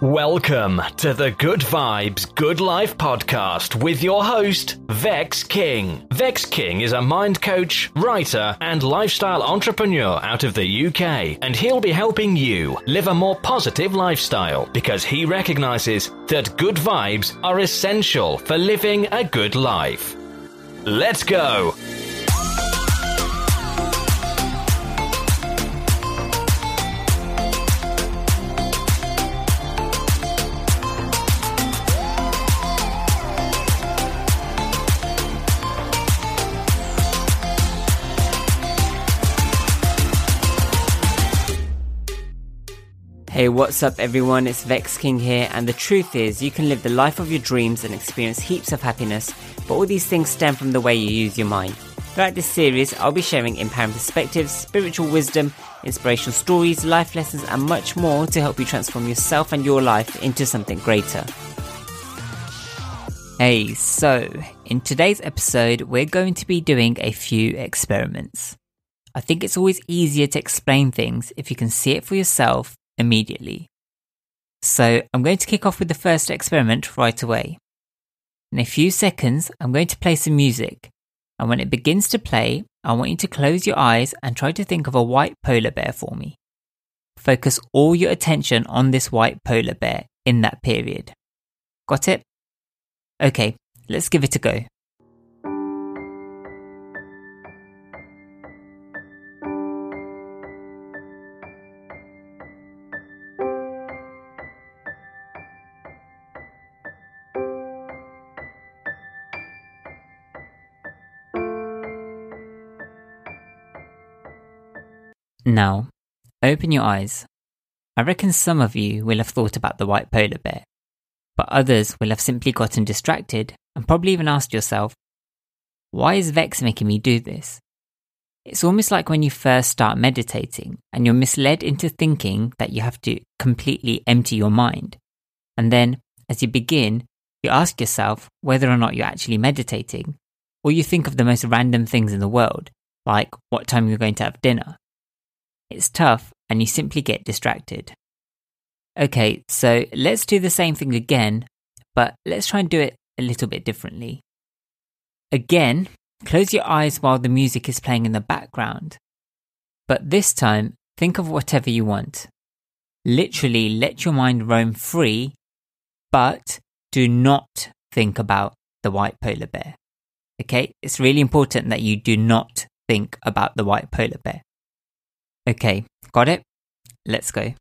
Welcome to the Good Vibes, Good Life podcast with your host, Vex King. Vex King is a mind coach, writer, and lifestyle entrepreneur out of the UK, and he'll be helping you live a more positive lifestyle because he recognizes that good vibes are essential for living a good life. Let's go! Hey, what's up, everyone? It's Vex King here, and the truth is, you can live the life of your dreams and experience heaps of happiness, but all these things stem from the way you use your mind. Throughout this series, I'll be sharing empowering perspectives, spiritual wisdom, inspirational stories, life lessons, and much more to help you transform yourself and your life into something greater. Hey, so in today's episode, we're going to be doing a few experiments. I think it's always easier to explain things if you can see it for yourself immediately. So I'm going to kick off with the first experiment right away. In a few seconds, I'm going to play some music, and when it begins to play, I want you to close your eyes and try to think of a white polar bear for me. Focus all your attention on this white polar bear in that period. Got it? Okay, let's give it a go. Now, open your eyes. I reckon some of you will have thought about the white polar bear, but others will have simply gotten distracted and probably even asked yourself, why is Vex making me do this? It's almost like when you first start meditating and you're misled into thinking that you have to completely empty your mind. And then, as you begin, you ask yourself whether or not you're actually meditating, or you think of the most random things in the world, like what time you're going to have dinner. It's tough and you simply get distracted. Okay, so let's do the same thing again, but let's try and do it a little bit differently. Again, close your eyes while the music is playing in the background. But this time, think of whatever you want. Literally let your mind roam free, but do not think about the white polar bear. Okay, it's really important that you do not think about the white polar bear. Okay, got it? Let's go.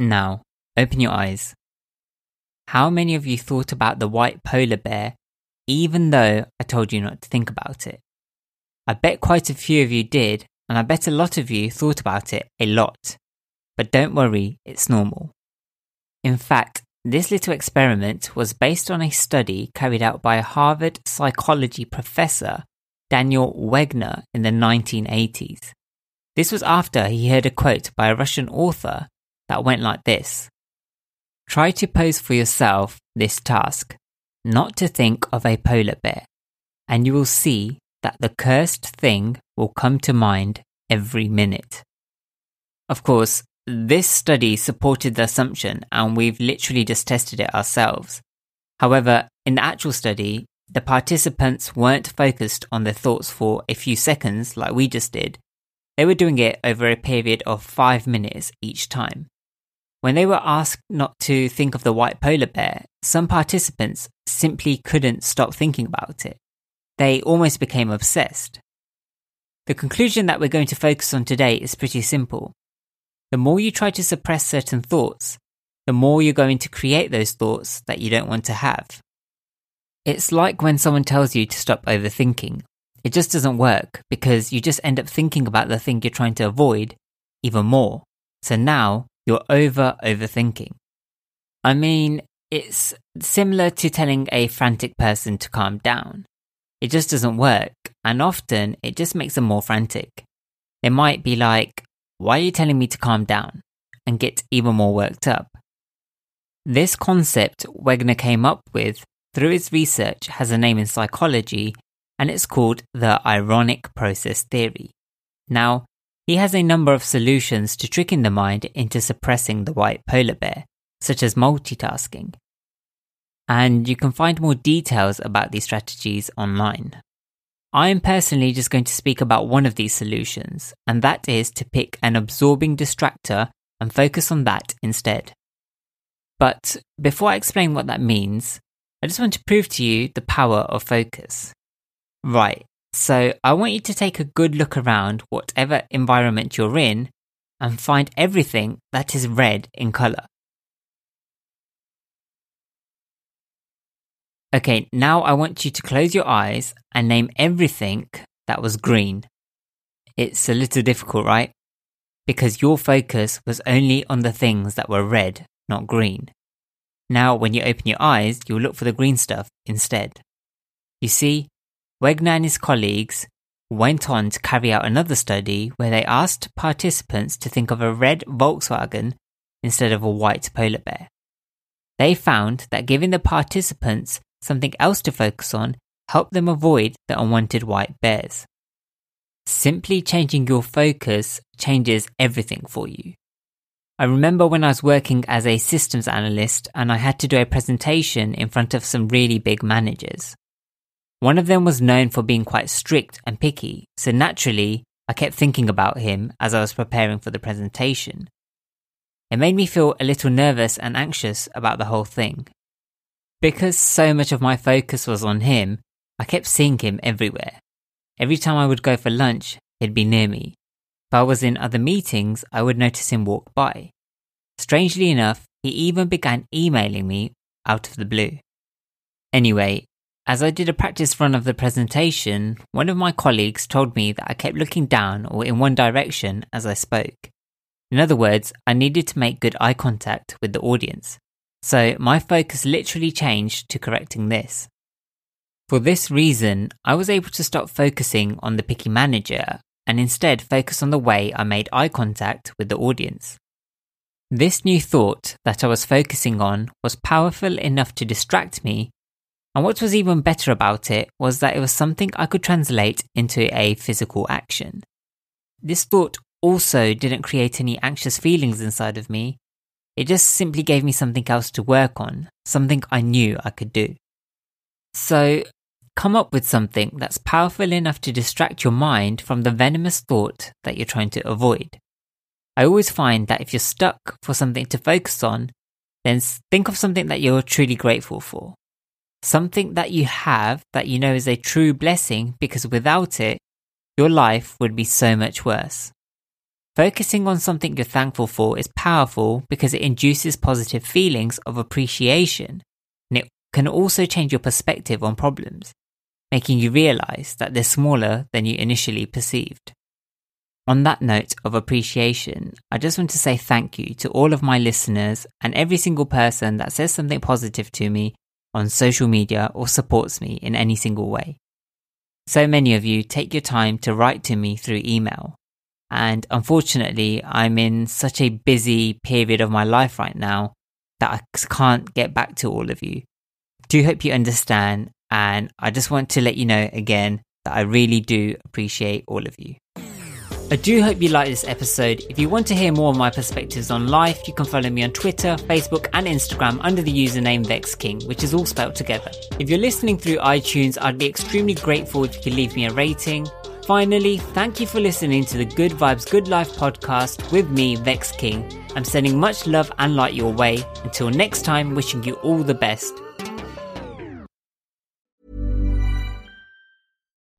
Now, open your eyes. How many of you thought about the white polar bear even though I told you not to think about it. I bet quite a few of you did, and I bet a lot of you thought about it a lot. But don't worry, it's normal. In fact, this little experiment was based on a study carried out by Harvard psychology professor, Daniel Wegner, in the 1980s. This was after he heard a quote by a Russian author that went like this Try to pose for yourself this task not to think of a polar bear, and you will see that the cursed thing will come to mind every minute. Of course, this study supported the assumption, and we've literally just tested it ourselves. However, in the actual study, the participants weren't focused on their thoughts for a few seconds like we just did. They were doing it over a period of five minutes each time. When they were asked not to think of the white polar bear, some participants simply couldn't stop thinking about it. They almost became obsessed. The conclusion that we're going to focus on today is pretty simple. The more you try to suppress certain thoughts, the more you're going to create those thoughts that you don't want to have. It's like when someone tells you to stop overthinking. It just doesn't work because you just end up thinking about the thing you're trying to avoid even more. So now you're over overthinking. I mean, it's similar to telling a frantic person to calm down. It just doesn't work, and often it just makes them more frantic. They might be like, Why are you telling me to calm down? and get even more worked up. This concept Wegner came up with through his research has a name in psychology, and it's called the ironic process theory. Now, he has a number of solutions to tricking the mind into suppressing the white polar bear, such as multitasking. And you can find more details about these strategies online. I am personally just going to speak about one of these solutions, and that is to pick an absorbing distractor and focus on that instead. But before I explain what that means, I just want to prove to you the power of focus. Right, so I want you to take a good look around whatever environment you're in and find everything that is red in colour. Okay, now I want you to close your eyes and name everything that was green. It's a little difficult, right? Because your focus was only on the things that were red, not green. Now, when you open your eyes, you'll look for the green stuff instead. You see, Wegner and his colleagues went on to carry out another study where they asked participants to think of a red Volkswagen instead of a white polar bear. They found that giving the participants something else to focus on helped them avoid the unwanted white bears. Simply changing your focus changes everything for you. I remember when I was working as a systems analyst and I had to do a presentation in front of some really big managers. One of them was known for being quite strict and picky, so naturally, I kept thinking about him as I was preparing for the presentation. It made me feel a little nervous and anxious about the whole thing. Because so much of my focus was on him, I kept seeing him everywhere. Every time I would go for lunch, he'd be near me. If I was in other meetings, I would notice him walk by. Strangely enough, he even began emailing me out of the blue. Anyway, as I did a practice run of the presentation, one of my colleagues told me that I kept looking down or in one direction as I spoke. In other words, I needed to make good eye contact with the audience. So my focus literally changed to correcting this. For this reason, I was able to stop focusing on the picky manager and instead focus on the way I made eye contact with the audience. This new thought that I was focusing on was powerful enough to distract me, and what was even better about it was that it was something I could translate into a physical action. This thought also didn't create any anxious feelings inside of me, it just simply gave me something else to work on, something I knew I could do. So, come up with something that's powerful enough to distract your mind from the venomous thought that you're trying to avoid. I always find that if you're stuck for something to focus on, then think of something that you're truly grateful for. Something that you have that you know is a true blessing because without it, your life would be so much worse. Focusing on something you're thankful for is powerful because it induces positive feelings of appreciation and it can also change your perspective on problems making you realize that they're smaller than you initially perceived. On that note of appreciation, I just want to say thank you to all of my listeners and every single person that says something positive to me on social media or supports me in any single way. So many of you take your time to write to me through email. And unfortunately, I'm in such a busy period of my life right now that I can't get back to all of you. Do hope you understand and I just want to let you know again that I really do appreciate all of you. I do hope you like this episode. If you want to hear more of my perspectives on life, you can follow me on Twitter, Facebook, and Instagram under the username VexKing, which is all spelled together. If you're listening through iTunes, I'd be extremely grateful if you could leave me a rating. Finally, thank you for listening to the Good Vibes Good Life podcast with me, Vex King. I'm sending much love and light your way. Until next time, wishing you all the best.